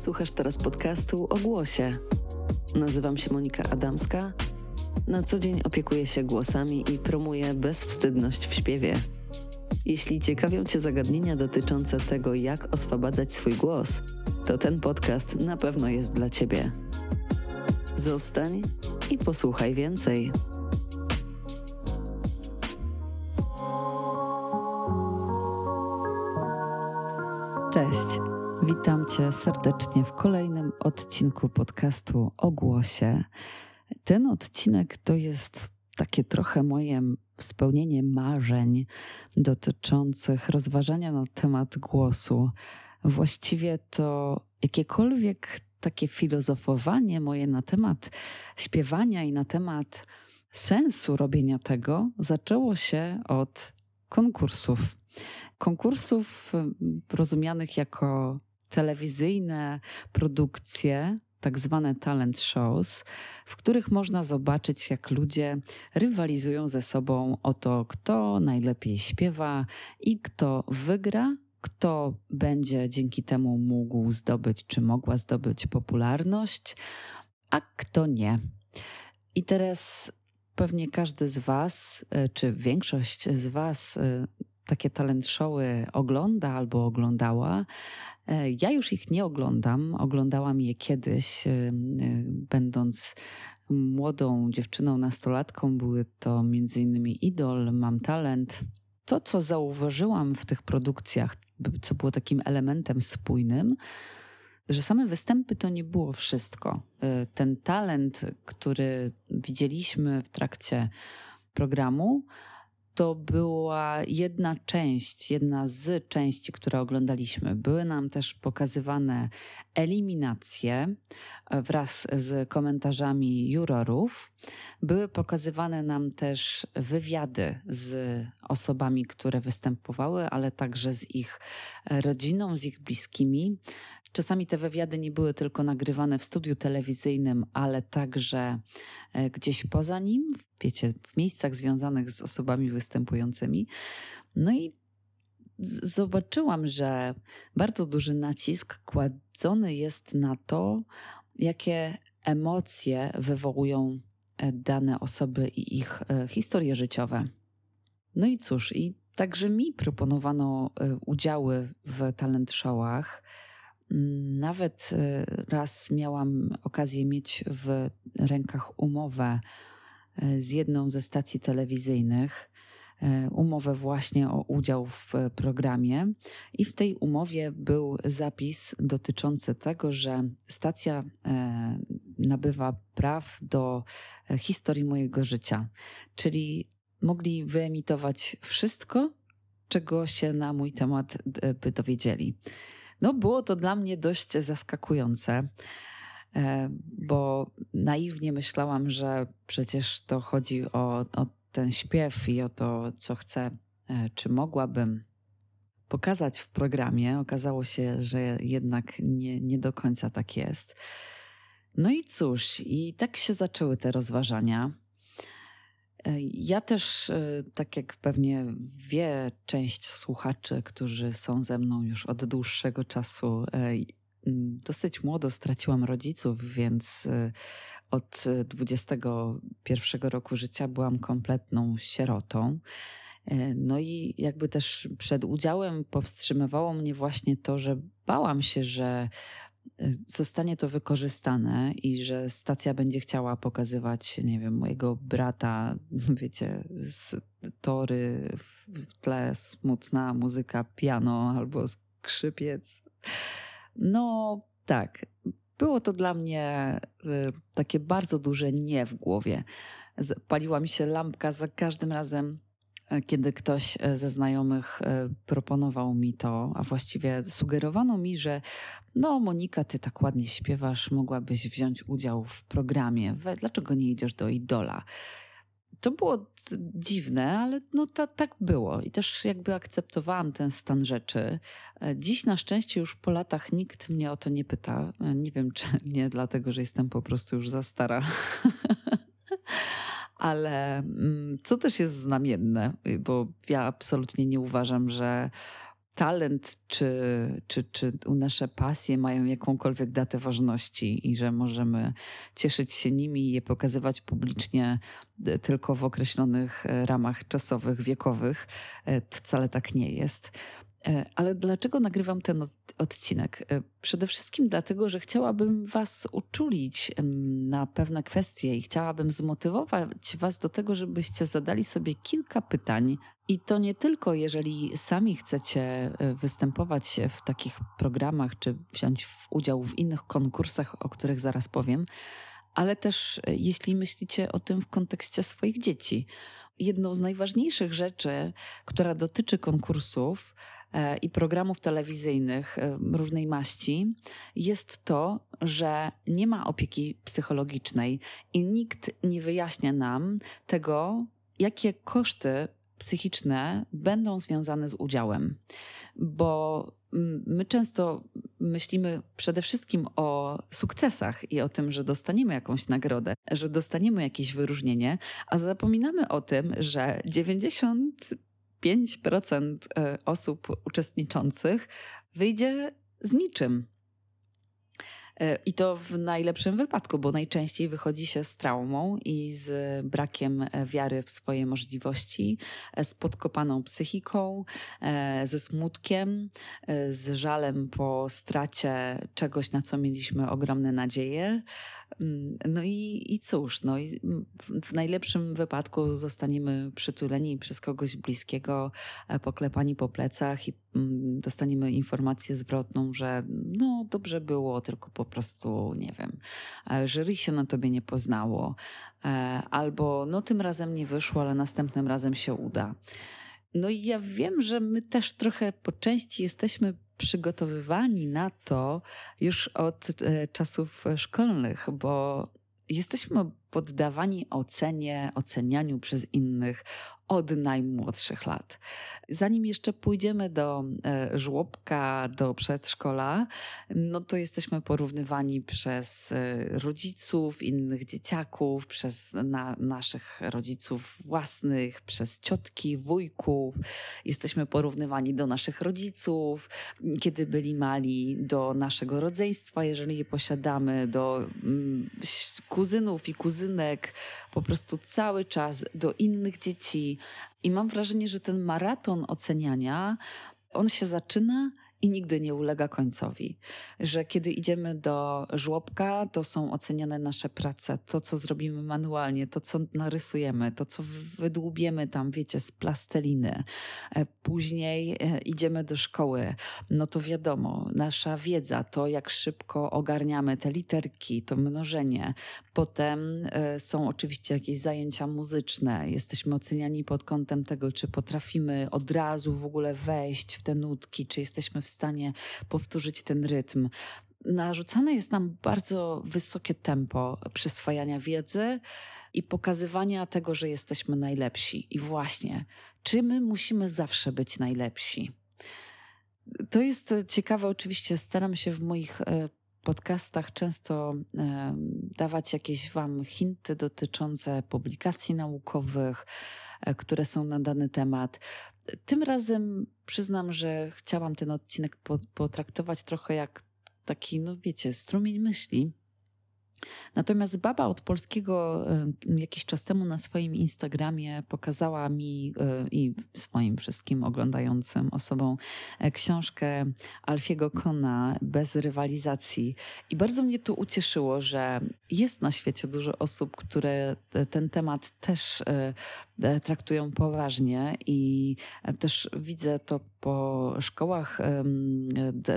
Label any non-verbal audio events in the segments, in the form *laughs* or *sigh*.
Słuchasz teraz podcastu o głosie. Nazywam się Monika Adamska. Na co dzień opiekuję się głosami i promuję bezwstydność w śpiewie. Jeśli ciekawią Cię zagadnienia dotyczące tego, jak oswabadzać swój głos, to ten podcast na pewno jest dla Ciebie. Zostań i posłuchaj więcej. Witam Cię serdecznie w kolejnym odcinku podcastu o głosie. Ten odcinek to jest takie trochę moje spełnienie marzeń dotyczących rozważania na temat głosu. Właściwie to jakiekolwiek takie filozofowanie moje na temat śpiewania i na temat sensu robienia tego zaczęło się od konkursów. Konkursów rozumianych jako telewizyjne produkcje, tak zwane talent shows, w których można zobaczyć, jak ludzie rywalizują ze sobą o to, kto najlepiej śpiewa i kto wygra, kto będzie dzięki temu mógł zdobyć, czy mogła zdobyć popularność, a kto nie. I teraz pewnie każdy z Was, e, czy większość z Was e, takie talent showy ogląda albo oglądała. E, ja już ich nie oglądam. Oglądałam je kiedyś, e, e, będąc młodą dziewczyną, nastolatką. Były to m.in. Idol, Mam Talent. To, co zauważyłam w tych produkcjach, co było takim elementem spójnym, że same występy to nie było wszystko. Ten talent, który widzieliśmy w trakcie programu, to była jedna część, jedna z części, które oglądaliśmy. Były nam też pokazywane eliminacje e, wraz z komentarzami jurorów. Były pokazywane nam też wywiady z osobami, które występowały, ale także z ich rodziną, z ich bliskimi. Czasami te wywiady nie były tylko nagrywane w studiu telewizyjnym, ale także e, gdzieś poza nim, wiecie, w miejscach związanych z osobami występującymi. No i zobaczyłam, że bardzo duży nacisk kładzony jest na to, jakie emocje wywołują e, dane osoby i ich e, historie życiowe. No i cóż, i także mi proponowano udziały w talent showach nawet y, raz miałam okazję mieć w rękach umowę y, z jedną ze stacji telewizyjnych, y, umowę właśnie o udział w programie, i w tej umowie był zapis dotyczący tego, że stacja nabywa praw do historii mojego życia, czyli mogli wyemitować wszystko, czego się na mój temat by dowiedzieli. No, było to dla mnie dość zaskakujące, e, bo naiwnie myślałam, że przecież to chodzi o, o ten śpiew i o to, co chcę, e, czy mogłabym pokazać w programie. Okazało się, że jednak nie, nie do końca tak jest. No i cóż, i tak się zaczęły te rozważania. E, ja też, e, tak jak pewnie wie część słuchaczy, którzy są ze mną już od dłuższego czasu, e, dosyć młodo straciłam rodziców, więc od 21 roku życia byłam kompletną sierotą. No i jakby też przed udziałem powstrzymywało mnie właśnie to, że bałam się, że zostanie to wykorzystane i że stacja będzie chciała pokazywać, nie wiem, mojego brata, *laughs* wiecie, z tory, w tle smutna muzyka piano albo skrzypiec. No tak, było to dla mnie y, takie bardzo duże nie w głowie. Paliła mi się lampka za każdym razem, kiedy ktoś e, ze znajomych e, proponował mi to, a właściwie sugerowano mi, że no Monika, ty tak ładnie śpiewasz, mogłabyś wziąć udział w programie. Dlaczego nie idziesz do Idola? To było dziwne, ale no ta, tak było i też jakby akceptowałam ten stan rzeczy. Dziś na szczęście już po latach nikt mnie o to nie pyta. Nie wiem, czy *laughs* nie dlatego, że jestem po prostu już za stara. *laughs* ale mm, co też jest znamienne, bo ja absolutnie nie uważam, że talent czy, czy, czy nasze pasje mają jakąkolwiek datę ważności i że możemy cieszyć się nimi i je pokazywać publicznie e, tylko w określonych e, ramach czasowych, wiekowych. Wcale tak nie jest. Ale dlaczego nagrywam ten odcinek? Przede wszystkim dlatego, że chciałabym Was uczulić na pewne kwestie i chciałabym zmotywować Was do tego, żebyście zadali sobie kilka pytań i to nie tylko, jeżeli sami chcecie e, występować w takich programach, czy wziąć udział w innych konkursach, o których zaraz powiem, ale też e, jeśli myślicie o tym w kontekście swoich dzieci. Jedną z najważniejszych rzeczy, która dotyczy konkursów e, E, i programów telewizyjnych e, różnej maści jest to, że nie ma opieki psychologicznej i nikt nie wyjaśnia nam tego, jakie koszty psychiczne będą związane z udziałem. Bo mm, my często myślimy przede wszystkim o sukcesach i o tym, że dostaniemy jakąś nagrodę, że dostaniemy jakieś wyróżnienie, a zapominamy o tym, że 90 5% e, osób uczestniczących wyjdzie z niczym. E, I to w najlepszym wypadku, bo najczęściej wychodzi się z traumą i z brakiem e, wiary w swoje możliwości, z podkopaną psychiką, ze smutkiem, z żalem po stracie czegoś, na co mieliśmy ogromne nadzieje, Mm, no i, i cóż, no i w najlepszym wypadku zostaniemy przytuleni przez kogoś bliskiego, e, poklepani po plecach i mm, dostaniemy informację zwrotną, że no dobrze było, tylko po prostu, nie wiem, e, jury się na tobie nie poznało. E, albo no tym razem nie wyszło, ale następnym razem się uda. No i ja wiem, że my też trochę po części jesteśmy przygotowywani na to już od e, czasów szkolnych, bo jesteśmy poddawani ocenie, ocenianiu przez innych od najmłodszych lat. Zanim jeszcze pójdziemy do e, żłobka, do przedszkola, no to jesteśmy porównywani przez e, rodziców, innych dzieciaków, przez na, naszych rodziców własnych, przez ciotki, wujków. Jesteśmy porównywani do naszych rodziców, kiedy byli mali, do naszego rodzeństwa, jeżeli je posiadamy, do mm, kuzynów i kuzynek, po prostu cały czas do innych dzieci. I mam wrażenie, że ten maraton oceniania, on się zaczyna i nigdy nie ulega końcowi. Że kiedy idziemy do żłobka, to są oceniane nasze prace, to co zrobimy manualnie, to co narysujemy, to co wydłubiemy tam, wiecie, z plasteliny. E, później e, idziemy do szkoły, no to wiadomo, nasza wiedza, to jak szybko ogarniamy te literki, to mnożenie. Potem e, są oczywiście jakieś zajęcia muzyczne, jesteśmy oceniani pod kątem tego, czy potrafimy od razu w ogóle wejść w te nutki, czy jesteśmy w w stanie powtórzyć ten rytm. Narzucane jest nam bardzo wysokie tempo przyswajania wiedzy i pokazywania tego, że jesteśmy najlepsi. I właśnie, czy my musimy zawsze być najlepsi? To jest ciekawe, oczywiście staram się w moich e, podcastach często e, dawać jakieś Wam hinty dotyczące publikacji naukowych, e, które są na dany temat. Tym razem przyznam, że chciałam ten odcinek potraktować trochę jak taki, no wiecie, strumień myśli. Natomiast baba od polskiego jakiś czas temu na swoim Instagramie pokazała mi e, i swoim wszystkim oglądającym osobom e, książkę Alfiego Kona bez rywalizacji. I bardzo mnie to ucieszyło, że jest na świecie dużo osób, które ten temat też e, traktują poważnie i też widzę to po szkołach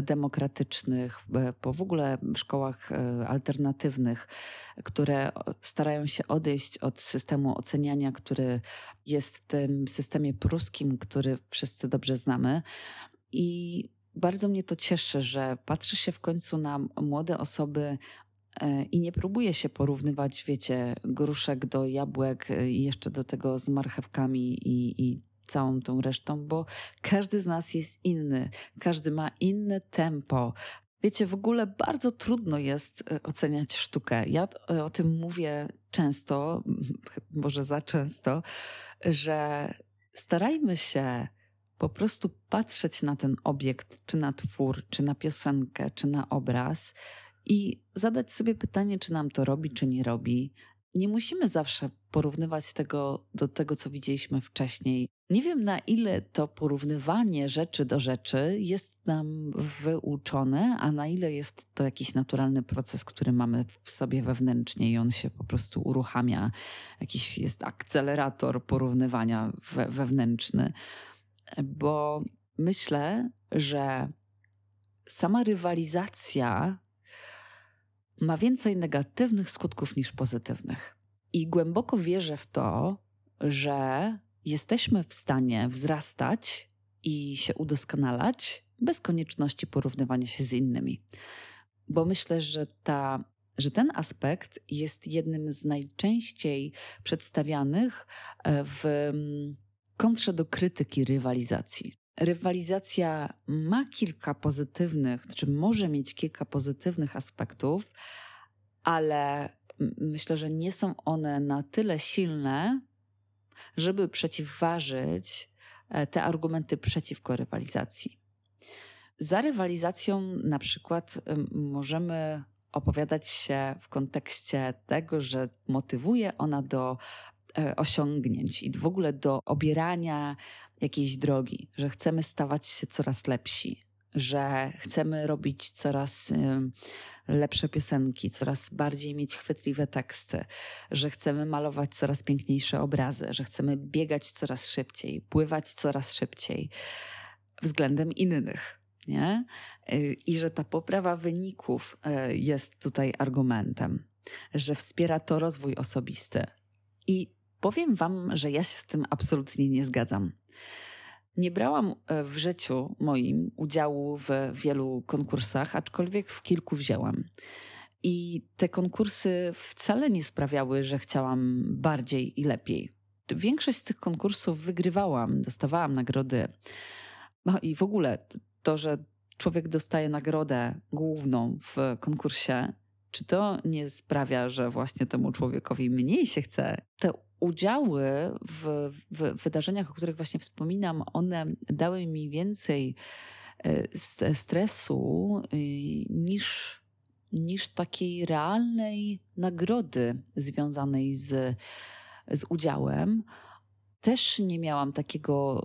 demokratycznych, po w ogóle szkołach alternatywnych, które starają się odejść od systemu oceniania, który jest w tym systemie pruskim, który wszyscy dobrze znamy. I bardzo mnie to cieszy, że patrzy się w końcu na młode osoby e, i nie próbuje się porównywać, wiecie, gruszek do jabłek e, i jeszcze do tego z marchewkami i, i całą tą resztą, bo każdy z nas jest inny, każdy ma inne tempo, Wiecie, w ogóle bardzo trudno jest e, oceniać sztukę. Ja e, o tym mówię często, *laughs* może za często, że starajmy się po prostu patrzeć na ten obiekt, czy na twór, czy na piosenkę, czy na obraz i zadać sobie pytanie, czy nam to robi, czy nie robi. Nie musimy zawsze porównywać tego do tego, co widzieliśmy wcześniej. Nie wiem, na ile to porównywanie rzeczy do rzeczy jest nam wyuczone, a na ile jest to jakiś naturalny proces, który mamy w sobie wewnętrznie i on się po prostu uruchamia. Jakiś jest akcelerator porównywania we, wewnętrzny. Bo myślę, że sama rywalizacja ma więcej negatywnych skutków niż pozytywnych. I głęboko wierzę w to, że jesteśmy w stanie wzrastać i się udoskonalać bez konieczności porównywania się z innymi. Bo myślę, że, ta, że ten aspekt jest jednym z najczęściej przedstawianych e, w mm, kontrze do krytyki rywalizacji. Rywalizacja ma kilka pozytywnych, czy może mieć kilka pozytywnych aspektów, ale myślę, że nie są one na tyle silne, żeby przeciwważyć e, te argumenty przeciwko rywalizacji. Za rywalizacją na przykład możemy opowiadać się w kontekście tego, że motywuje ona do e, osiągnięć i w ogóle do obierania jakiejś drogi, że chcemy stawać się coraz lepsi, że chcemy robić coraz lepsze piosenki, coraz bardziej mieć chwytliwe teksty, że chcemy malować coraz piękniejsze obrazy, że chcemy biegać coraz szybciej, pływać coraz szybciej względem innych. Nie? Y, I że ta poprawa wyników y, jest tutaj argumentem, że wspiera to rozwój osobisty. I powiem Wam, że ja się z tym absolutnie nie zgadzam. Nie brałam e, w życiu moim udziału w wielu konkursach, aczkolwiek w kilku wzięłam. I te konkursy wcale nie sprawiały, że chciałam bardziej i lepiej. Większość z tych konkursów wygrywałam, dostawałam nagrody. No i w ogóle to, że człowiek dostaje nagrodę główną w konkursie, czy to nie sprawia, że właśnie temu człowiekowi mniej się chce? Te udziały w, w wydarzeniach, o których właśnie wspominam, one dały mi więcej e, stresu y, niż, niż takiej realnej nagrody związanej z, z udziałem. Też nie miałam takiego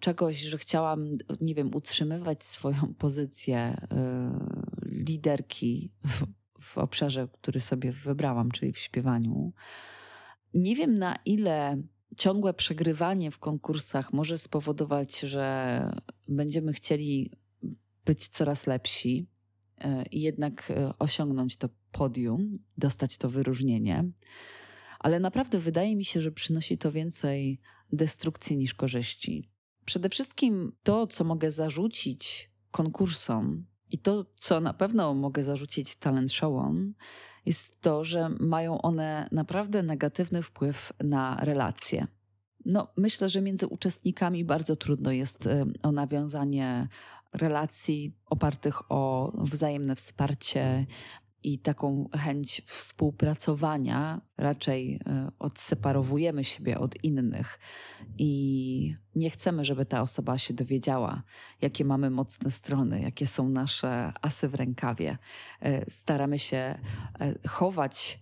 czegoś, że chciałam, nie wiem, utrzymywać swoją pozycję y, liderki w, w obszarze, który sobie wybrałam, czyli w śpiewaniu. Nie wiem na ile ciągłe przegrywanie w konkursach może spowodować, że będziemy chcieli być coraz lepsi e, i jednak e, osiągnąć to podium, dostać to wyróżnienie. Ale naprawdę wydaje mi się, że przynosi to więcej destrukcji niż korzyści. Przede wszystkim to, co mogę zarzucić konkursom i to, co na pewno mogę zarzucić talent showom, jest to, że mają one naprawdę negatywny wpływ na relacje. No, myślę, że między uczestnikami bardzo trudno jest y, o nawiązanie relacji opartych o wzajemne wsparcie, i taką chęć współpracowania, raczej e, odseparowujemy siebie od innych i nie chcemy, żeby ta osoba się dowiedziała, jakie mamy mocne strony, jakie są nasze asy w rękawie. E, staramy się e, chować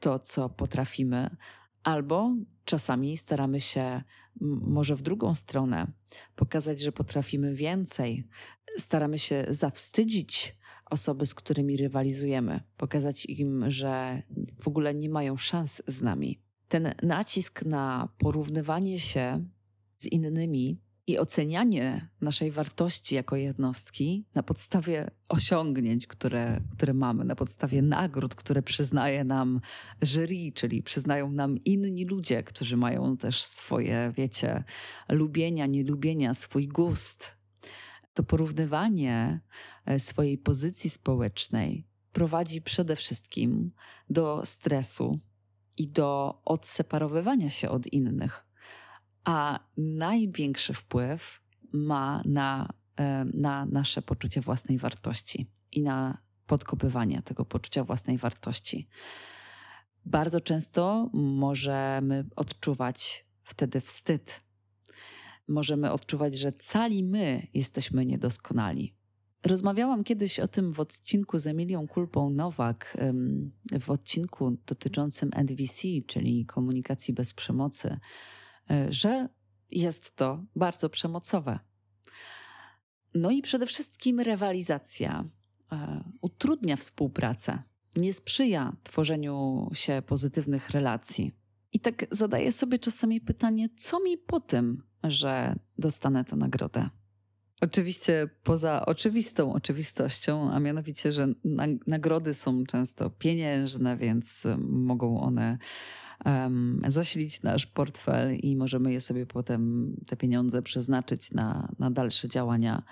to, co potrafimy, albo czasami staramy się może w drugą stronę pokazać, że potrafimy więcej. Staramy się zawstydzić osoby, z którymi rywalizujemy, pokazać im, że w ogóle nie mają szans z nami. Ten nacisk na porównywanie się z innymi i ocenianie naszej wartości jako jednostki na podstawie osiągnięć, które, które mamy, na podstawie nagród, które przyznaje nam jury, czyli przyznają nam inni ludzie, którzy mają też swoje, wiecie, lubienia, nielubienia, swój gust, to porównywanie e, swojej pozycji społecznej prowadzi przede wszystkim do stresu i do odseparowywania się od innych. A największy wpływ ma na, e, na nasze poczucie własnej wartości i na podkopywanie tego poczucia własnej wartości. Bardzo często możemy odczuwać wtedy wstyd możemy odczuwać, że cali my jesteśmy niedoskonali. Rozmawiałam kiedyś o tym w odcinku z Emilią Kulpą Nowak, w odcinku dotyczącym NVC, czyli komunikacji bez przemocy, e, że jest to bardzo przemocowe. No i przede wszystkim rywalizacja e, utrudnia współpracę, nie sprzyja tworzeniu się pozytywnych relacji. I tak zadaję sobie czasami pytanie, co mi po tym, że dostanę tę nagrodę? Oczywiście poza oczywistą oczywistością, a mianowicie, że nagrody są często pieniężne, więc mogą one um, zasilić nasz portfel i możemy je sobie potem, te pieniądze, przeznaczyć na, na dalsze działania.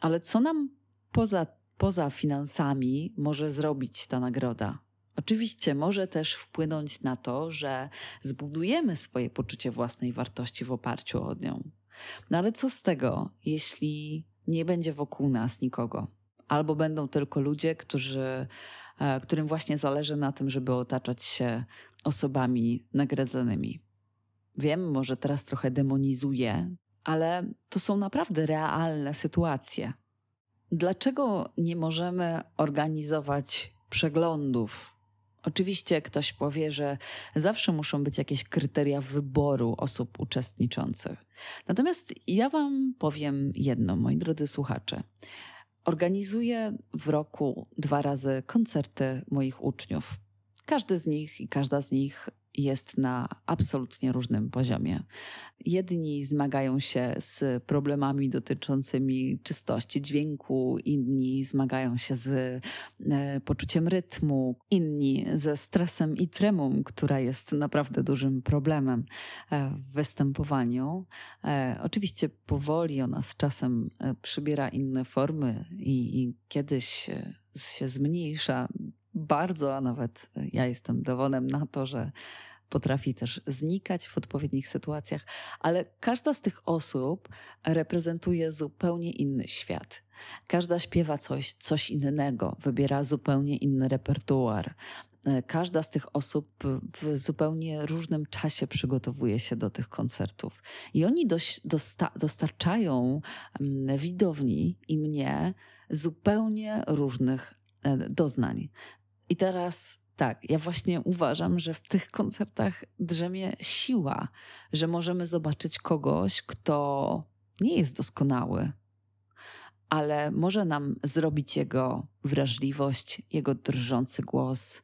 Ale co nam poza, poza finansami może zrobić ta nagroda? Oczywiście może też wpłynąć na to, że zbudujemy swoje poczucie własnej wartości w oparciu o nią. No ale co z tego, jeśli nie będzie wokół nas nikogo? Albo będą tylko ludzie, którzy, e, którym właśnie zależy na tym, żeby otaczać się osobami nagradzanymi. Wiem, może teraz trochę demonizuję, ale to są naprawdę realne sytuacje. Dlaczego nie możemy organizować przeglądów Oczywiście ktoś powie, że zawsze muszą być jakieś kryteria wyboru osób uczestniczących. Natomiast ja Wam powiem jedno, moi drodzy słuchacze. Organizuję w roku dwa razy koncerty moich uczniów. Każdy z nich i każda z nich jest na absolutnie różnym poziomie. Jedni zmagają się z problemami dotyczącymi czystości dźwięku, inni zmagają się z e, poczuciem rytmu, inni ze stresem i tremą, która jest naprawdę dużym problemem e, w występowaniu. E, oczywiście powoli ona z czasem przybiera inne formy i, i kiedyś się zmniejsza bardzo, a nawet ja jestem dowodem na to, że potrafi też znikać w odpowiednich sytuacjach, ale każda z tych osób reprezentuje zupełnie inny świat. Każda śpiewa coś, coś innego, wybiera zupełnie inny repertuar. Każda z tych osób w zupełnie różnym czasie przygotowuje się do tych koncertów. I oni dosta dostarczają mm, widowni i mnie zupełnie różnych e, doznań. I teraz tak, ja właśnie uważam, że w tych koncertach drzemie siła, że możemy zobaczyć kogoś, kto nie jest doskonały, ale może nam zrobić jego wrażliwość, jego drżący głos,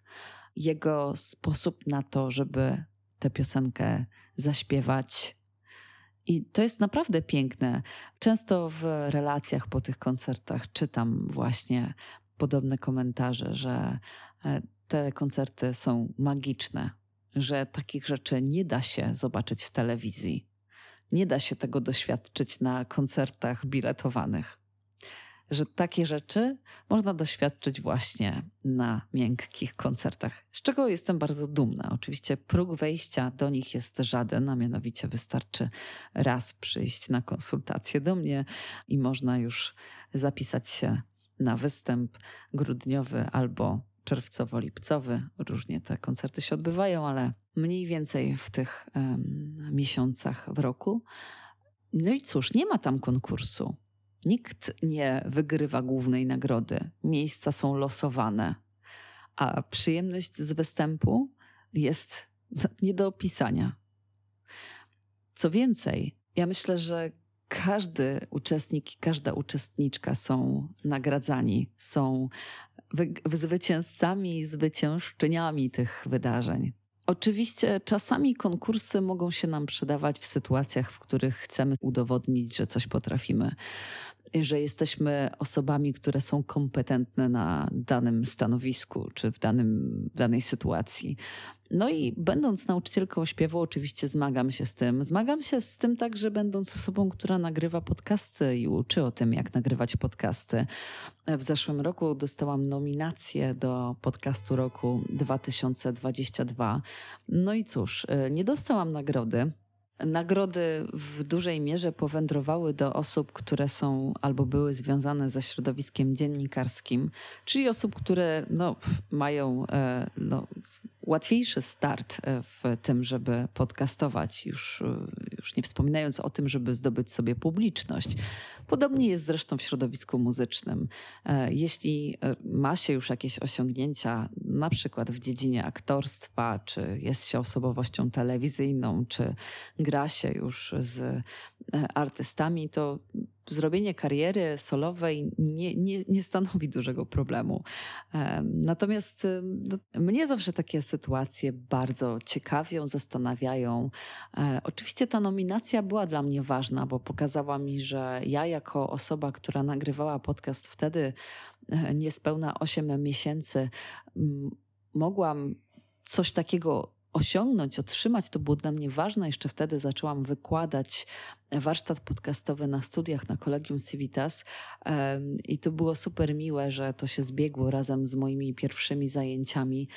jego sposób na to, żeby tę piosenkę zaśpiewać. I to jest naprawdę piękne. Często w relacjach po tych koncertach czytam właśnie podobne komentarze, że e, te koncerty są magiczne, że takich rzeczy nie da się zobaczyć w telewizji. Nie da się tego doświadczyć na koncertach biletowanych. Że takie rzeczy można doświadczyć właśnie na miękkich koncertach, z czego jestem bardzo dumna. Oczywiście próg wejścia do nich jest żaden, a mianowicie wystarczy raz przyjść na konsultację do mnie i można już zapisać się na występ grudniowy albo czerwcowo-lipcowy. Różnie te koncerty się odbywają, ale mniej więcej w tych um, miesiącach w roku. No i cóż, nie ma tam konkursu. Nikt nie wygrywa głównej nagrody. Miejsca są losowane, a przyjemność z występu jest nie do opisania. Co więcej, ja myślę, że każdy uczestnik i każda uczestniczka są nagradzani, są zwycięzcami i zwyciężczyniami tych wydarzeń. Oczywiście czasami konkursy mogą się nam przydawać w sytuacjach, w których chcemy udowodnić, że coś potrafimy, że jesteśmy osobami, które są kompetentne na danym stanowisku czy w, danym, w danej sytuacji. No i będąc nauczycielką śpiewu, oczywiście zmagam się z tym. Zmagam się z tym także, będąc osobą, która nagrywa podcasty i uczy o tym, jak nagrywać podcasty. W zeszłym roku dostałam nominację do podcastu roku 2022. No i cóż, e, nie dostałam nagrody. Nagrody w dużej mierze powędrowały do osób, które są albo były związane ze środowiskiem dziennikarskim, czyli osób, które no, mają e, no, łatwiejszy start e, w tym, żeby podcastować, już, e, już nie wspominając o tym, żeby zdobyć sobie publiczność. Podobnie jest zresztą w środowisku muzycznym. Jeśli ma się już jakieś osiągnięcia, na przykład w dziedzinie aktorstwa, czy jest się osobowością telewizyjną, czy gra się już z artystami, to zrobienie kariery solowej nie, nie, nie stanowi dużego problemu. Natomiast no, mnie zawsze takie sytuacje bardzo ciekawią, zastanawiają. E, oczywiście ta nominacja była dla mnie ważna, bo pokazała mi, że ja jako osoba, która nagrywała podcast wtedy e, niespełna 8 miesięcy, mogłam coś takiego osiągnąć, otrzymać, to było dla mnie ważne. Jeszcze wtedy zaczęłam wykładać warsztat podcastowy na studiach na Kolegium Civitas i to było super miłe, że to się zbiegło razem z moimi pierwszymi zajęciami.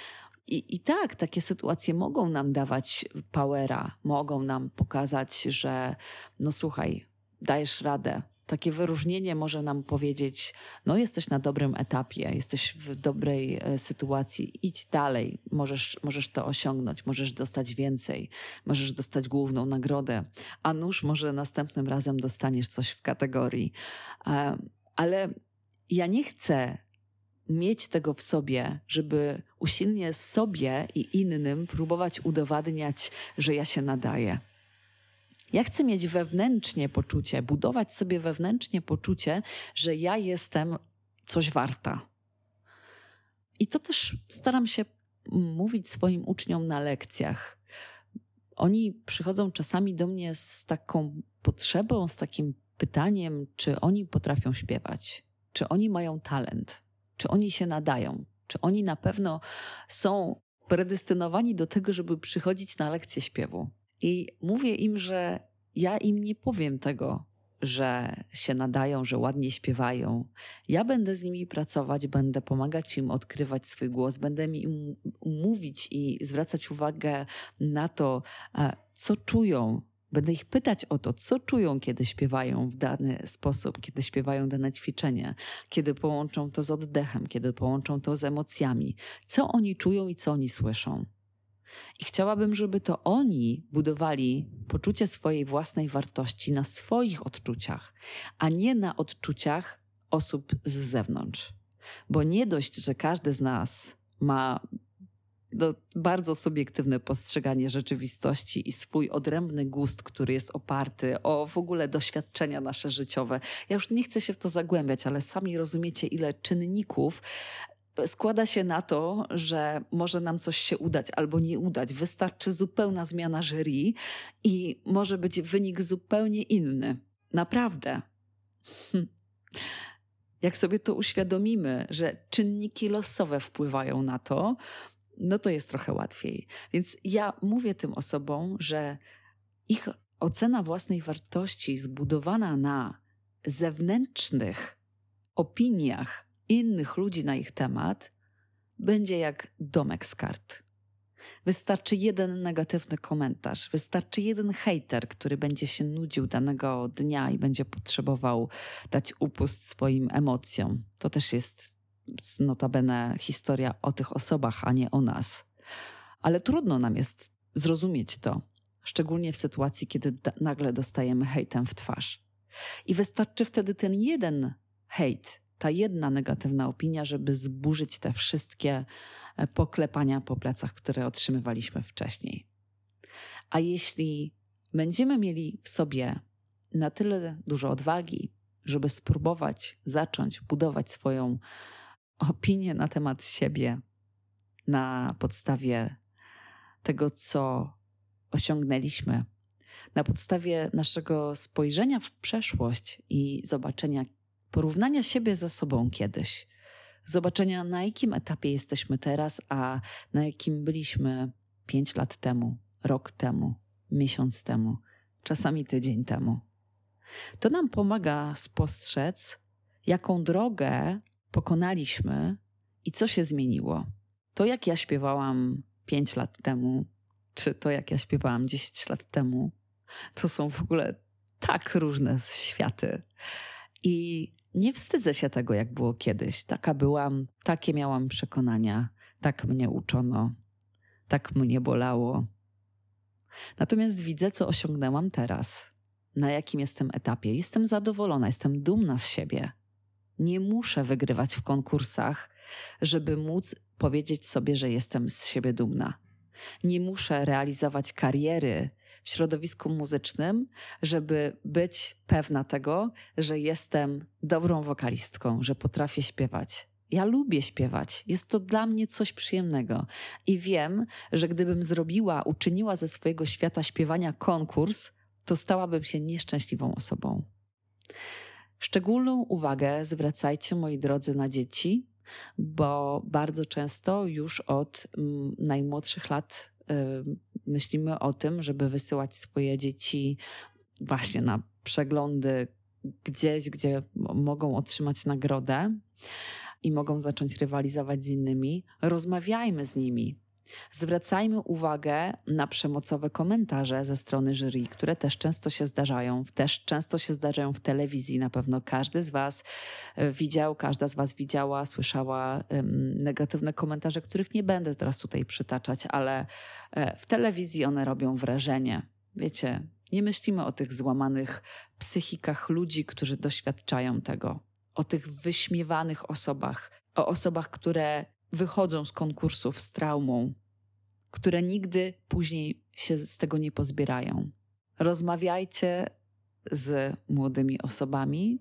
I, I tak, takie sytuacje mogą nam dawać powera, mogą nam pokazać, że no słuchaj, dajesz radę, takie wyróżnienie może nam powiedzieć: No, jesteś na dobrym etapie, jesteś w dobrej e, sytuacji, idź dalej, możesz, możesz to osiągnąć, możesz dostać więcej, możesz dostać główną nagrodę, a nuż może następnym razem dostaniesz coś w kategorii. E, ale ja nie chcę mieć tego w sobie, żeby usilnie sobie i innym próbować udowadniać, że ja się nadaję. Ja chcę mieć wewnętrznie poczucie, budować sobie wewnętrznie poczucie, że ja jestem coś warta. I to też staram się mówić swoim uczniom na lekcjach. Oni przychodzą czasami do mnie z taką potrzebą, z takim pytaniem, czy oni potrafią śpiewać, czy oni mają talent, czy oni się nadają, czy oni na pewno są predestynowani do tego, żeby przychodzić na lekcję śpiewu. I mówię im, że ja im nie powiem tego, że się nadają, że ładnie śpiewają. Ja będę z nimi pracować, będę pomagać im odkrywać swój głos, będę im mówić i zwracać uwagę na to, e, co czują. Będę ich pytać o to, co czują, kiedy śpiewają w dany sposób, kiedy śpiewają dane ćwiczenie, kiedy połączą to z oddechem, kiedy połączą to z emocjami. Co oni czują i co oni słyszą. I chciałabym, żeby to oni budowali poczucie swojej własnej wartości na swoich odczuciach, a nie na odczuciach osób z zewnątrz. Bo nie dość, że każdy z nas ma do, bardzo subiektywne postrzeganie rzeczywistości i swój odrębny gust, który jest oparty o w ogóle doświadczenia nasze życiowe. Ja już nie chcę się w to zagłębiać, ale sami rozumiecie, ile czynników składa się na to, że może nam coś się udać albo nie udać. Wystarczy zupełna zmiana jury i może być wynik zupełnie inny. Naprawdę. Hm. Jak sobie to uświadomimy, że czynniki losowe wpływają na to, no to jest trochę łatwiej. Więc ja mówię tym osobom, że ich ocena własnej wartości zbudowana na zewnętrznych opiniach innych ludzi na ich temat, będzie jak domek z kart. Wystarczy jeden negatywny komentarz, wystarczy jeden hater, który będzie się nudził danego dnia i będzie potrzebował dać upust swoim emocjom. To też jest notabene historia o tych osobach, a nie o nas. Ale trudno nam jest zrozumieć to, szczególnie w sytuacji, kiedy nagle dostajemy hejtem w twarz. I wystarczy wtedy ten jeden hejt, ta jedna negatywna opinia, żeby zburzyć te wszystkie e, poklepania po plecach, które otrzymywaliśmy wcześniej. A jeśli będziemy mieli w sobie na tyle dużo odwagi, żeby spróbować zacząć budować swoją opinię na temat siebie na podstawie tego, co osiągnęliśmy, na podstawie naszego spojrzenia w przeszłość i zobaczenia, porównania siebie ze sobą kiedyś, zobaczenia na jakim etapie jesteśmy teraz, a na jakim byliśmy pięć lat temu, rok temu, miesiąc temu, czasami tydzień temu. To nam pomaga spostrzec, jaką drogę pokonaliśmy i co się zmieniło. To, jak ja śpiewałam pięć lat temu, czy to, jak ja śpiewałam 10 lat temu, to są w ogóle tak różne światy. I nie wstydzę się tego, jak było kiedyś. Taka byłam, takie miałam przekonania, tak mnie uczono, tak mnie bolało. Natomiast widzę, co osiągnęłam teraz, na jakim jestem etapie. Jestem zadowolona, jestem dumna z siebie. Nie muszę wygrywać w konkursach, żeby móc powiedzieć sobie, że jestem z siebie dumna. Nie muszę realizować kariery w środowisku muzycznym, żeby być pewna tego, że jestem dobrą wokalistką, że potrafię śpiewać. Ja lubię śpiewać. Jest to dla mnie coś przyjemnego. I wiem, że gdybym zrobiła, uczyniła ze swojego świata śpiewania konkurs, to stałabym się nieszczęśliwą osobą. Szczególną uwagę zwracajcie, moi drodzy, na dzieci, bo bardzo często już od mm, najmłodszych lat myślimy o tym, żeby wysyłać swoje dzieci właśnie na przeglądy gdzieś, gdzie mogą otrzymać nagrodę i mogą zacząć rywalizować z innymi. Rozmawiajmy z nimi, Zwracajmy uwagę na przemocowe komentarze ze strony jury, które też często się zdarzają, też często się zdarzają w telewizji. Na pewno każdy z Was e, widział, każda z Was widziała, słyszała negatywne komentarze, których nie będę teraz tutaj przytaczać, ale e, w telewizji one robią wrażenie. Wiecie, nie myślimy o tych złamanych psychikach ludzi, którzy doświadczają tego, o tych wyśmiewanych osobach, o osobach, które wychodzą z konkursów z traumą, które nigdy później się z tego nie pozbierają. Rozmawiajcie z młodymi osobami,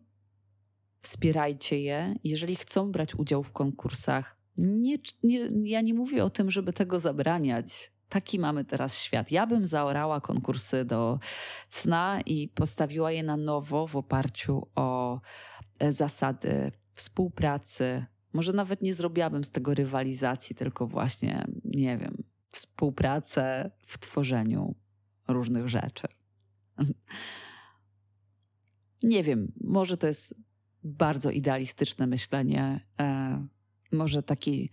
wspierajcie je, jeżeli chcą brać udział w konkursach. Nie, nie, ja nie mówię o tym, żeby tego zabraniać. Taki mamy teraz świat. Ja bym zaorała konkursy do cna i postawiła je na nowo w oparciu o e, zasady współpracy, może nawet nie zrobiłabym z tego rywalizacji, tylko właśnie, nie wiem, współpracę w tworzeniu różnych rzeczy. *laughs* Nie wiem, może to jest bardzo idealistyczne myślenie. E, może taki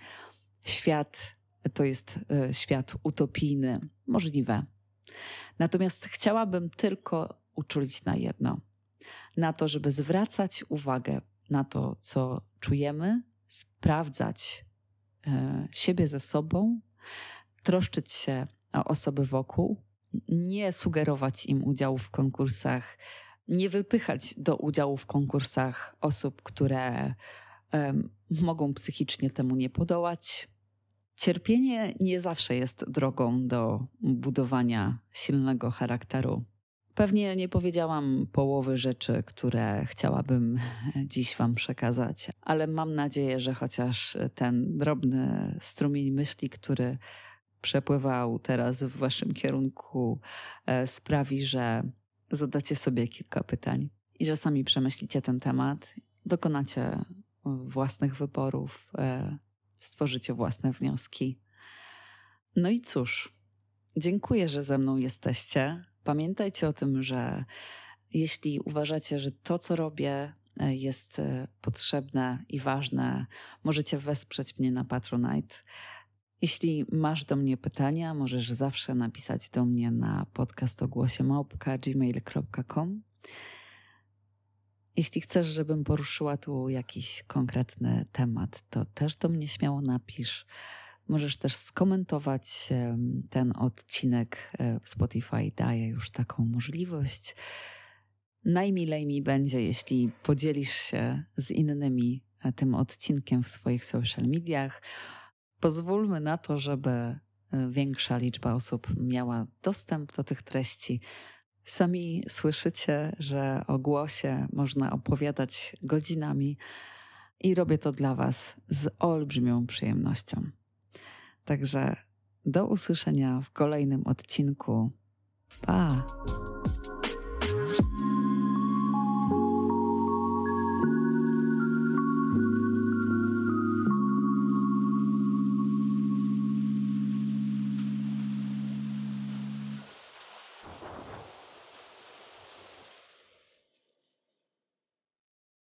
świat to jest e, świat utopijny, możliwe. Natomiast chciałabym tylko uczulić na jedno: na to, żeby zwracać uwagę na to, co czujemy, sprawdzać e, siebie ze sobą, troszczyć się o osoby wokół, nie sugerować im udziału w konkursach, nie wypychać do udziału w konkursach osób, które mogą psychicznie temu nie podołać. Cierpienie nie zawsze jest drogą do budowania silnego charakteru. Pewnie nie powiedziałam połowy rzeczy, które chciałabym *laughs* dziś Wam przekazać, ale mam nadzieję, że chociaż ten drobny strumień myśli, który przepływał teraz w Waszym kierunku, e, sprawi, że zadacie sobie kilka pytań i że sami przemyślicie ten temat, dokonacie własnych wyborów, e, stworzycie własne wnioski. No i cóż, dziękuję, że ze mną jesteście. Pamiętajcie o tym, że jeśli uważacie, że to, co robię, e, jest e, potrzebne i ważne, możecie wesprzeć mnie na Patronite. Jeśli masz do mnie pytania, możesz zawsze napisać do mnie na podcastogłosiemałpka.gmail.com Jeśli chcesz, żebym poruszyła tu jakiś konkretny temat, to też do mnie śmiało napisz. Możesz też skomentować ten odcinek. E, Spotify daje już taką możliwość. Najmilej mi będzie, jeśli podzielisz się z innymi e, tym odcinkiem w swoich social mediach. Pozwólmy na to, żeby e, większa liczba osób miała dostęp do tych treści. Sami słyszycie, że o głosie można opowiadać godzinami i robię to dla Was z olbrzymią przyjemnością. Także do usłyszenia w kolejnym odcinku. Pa!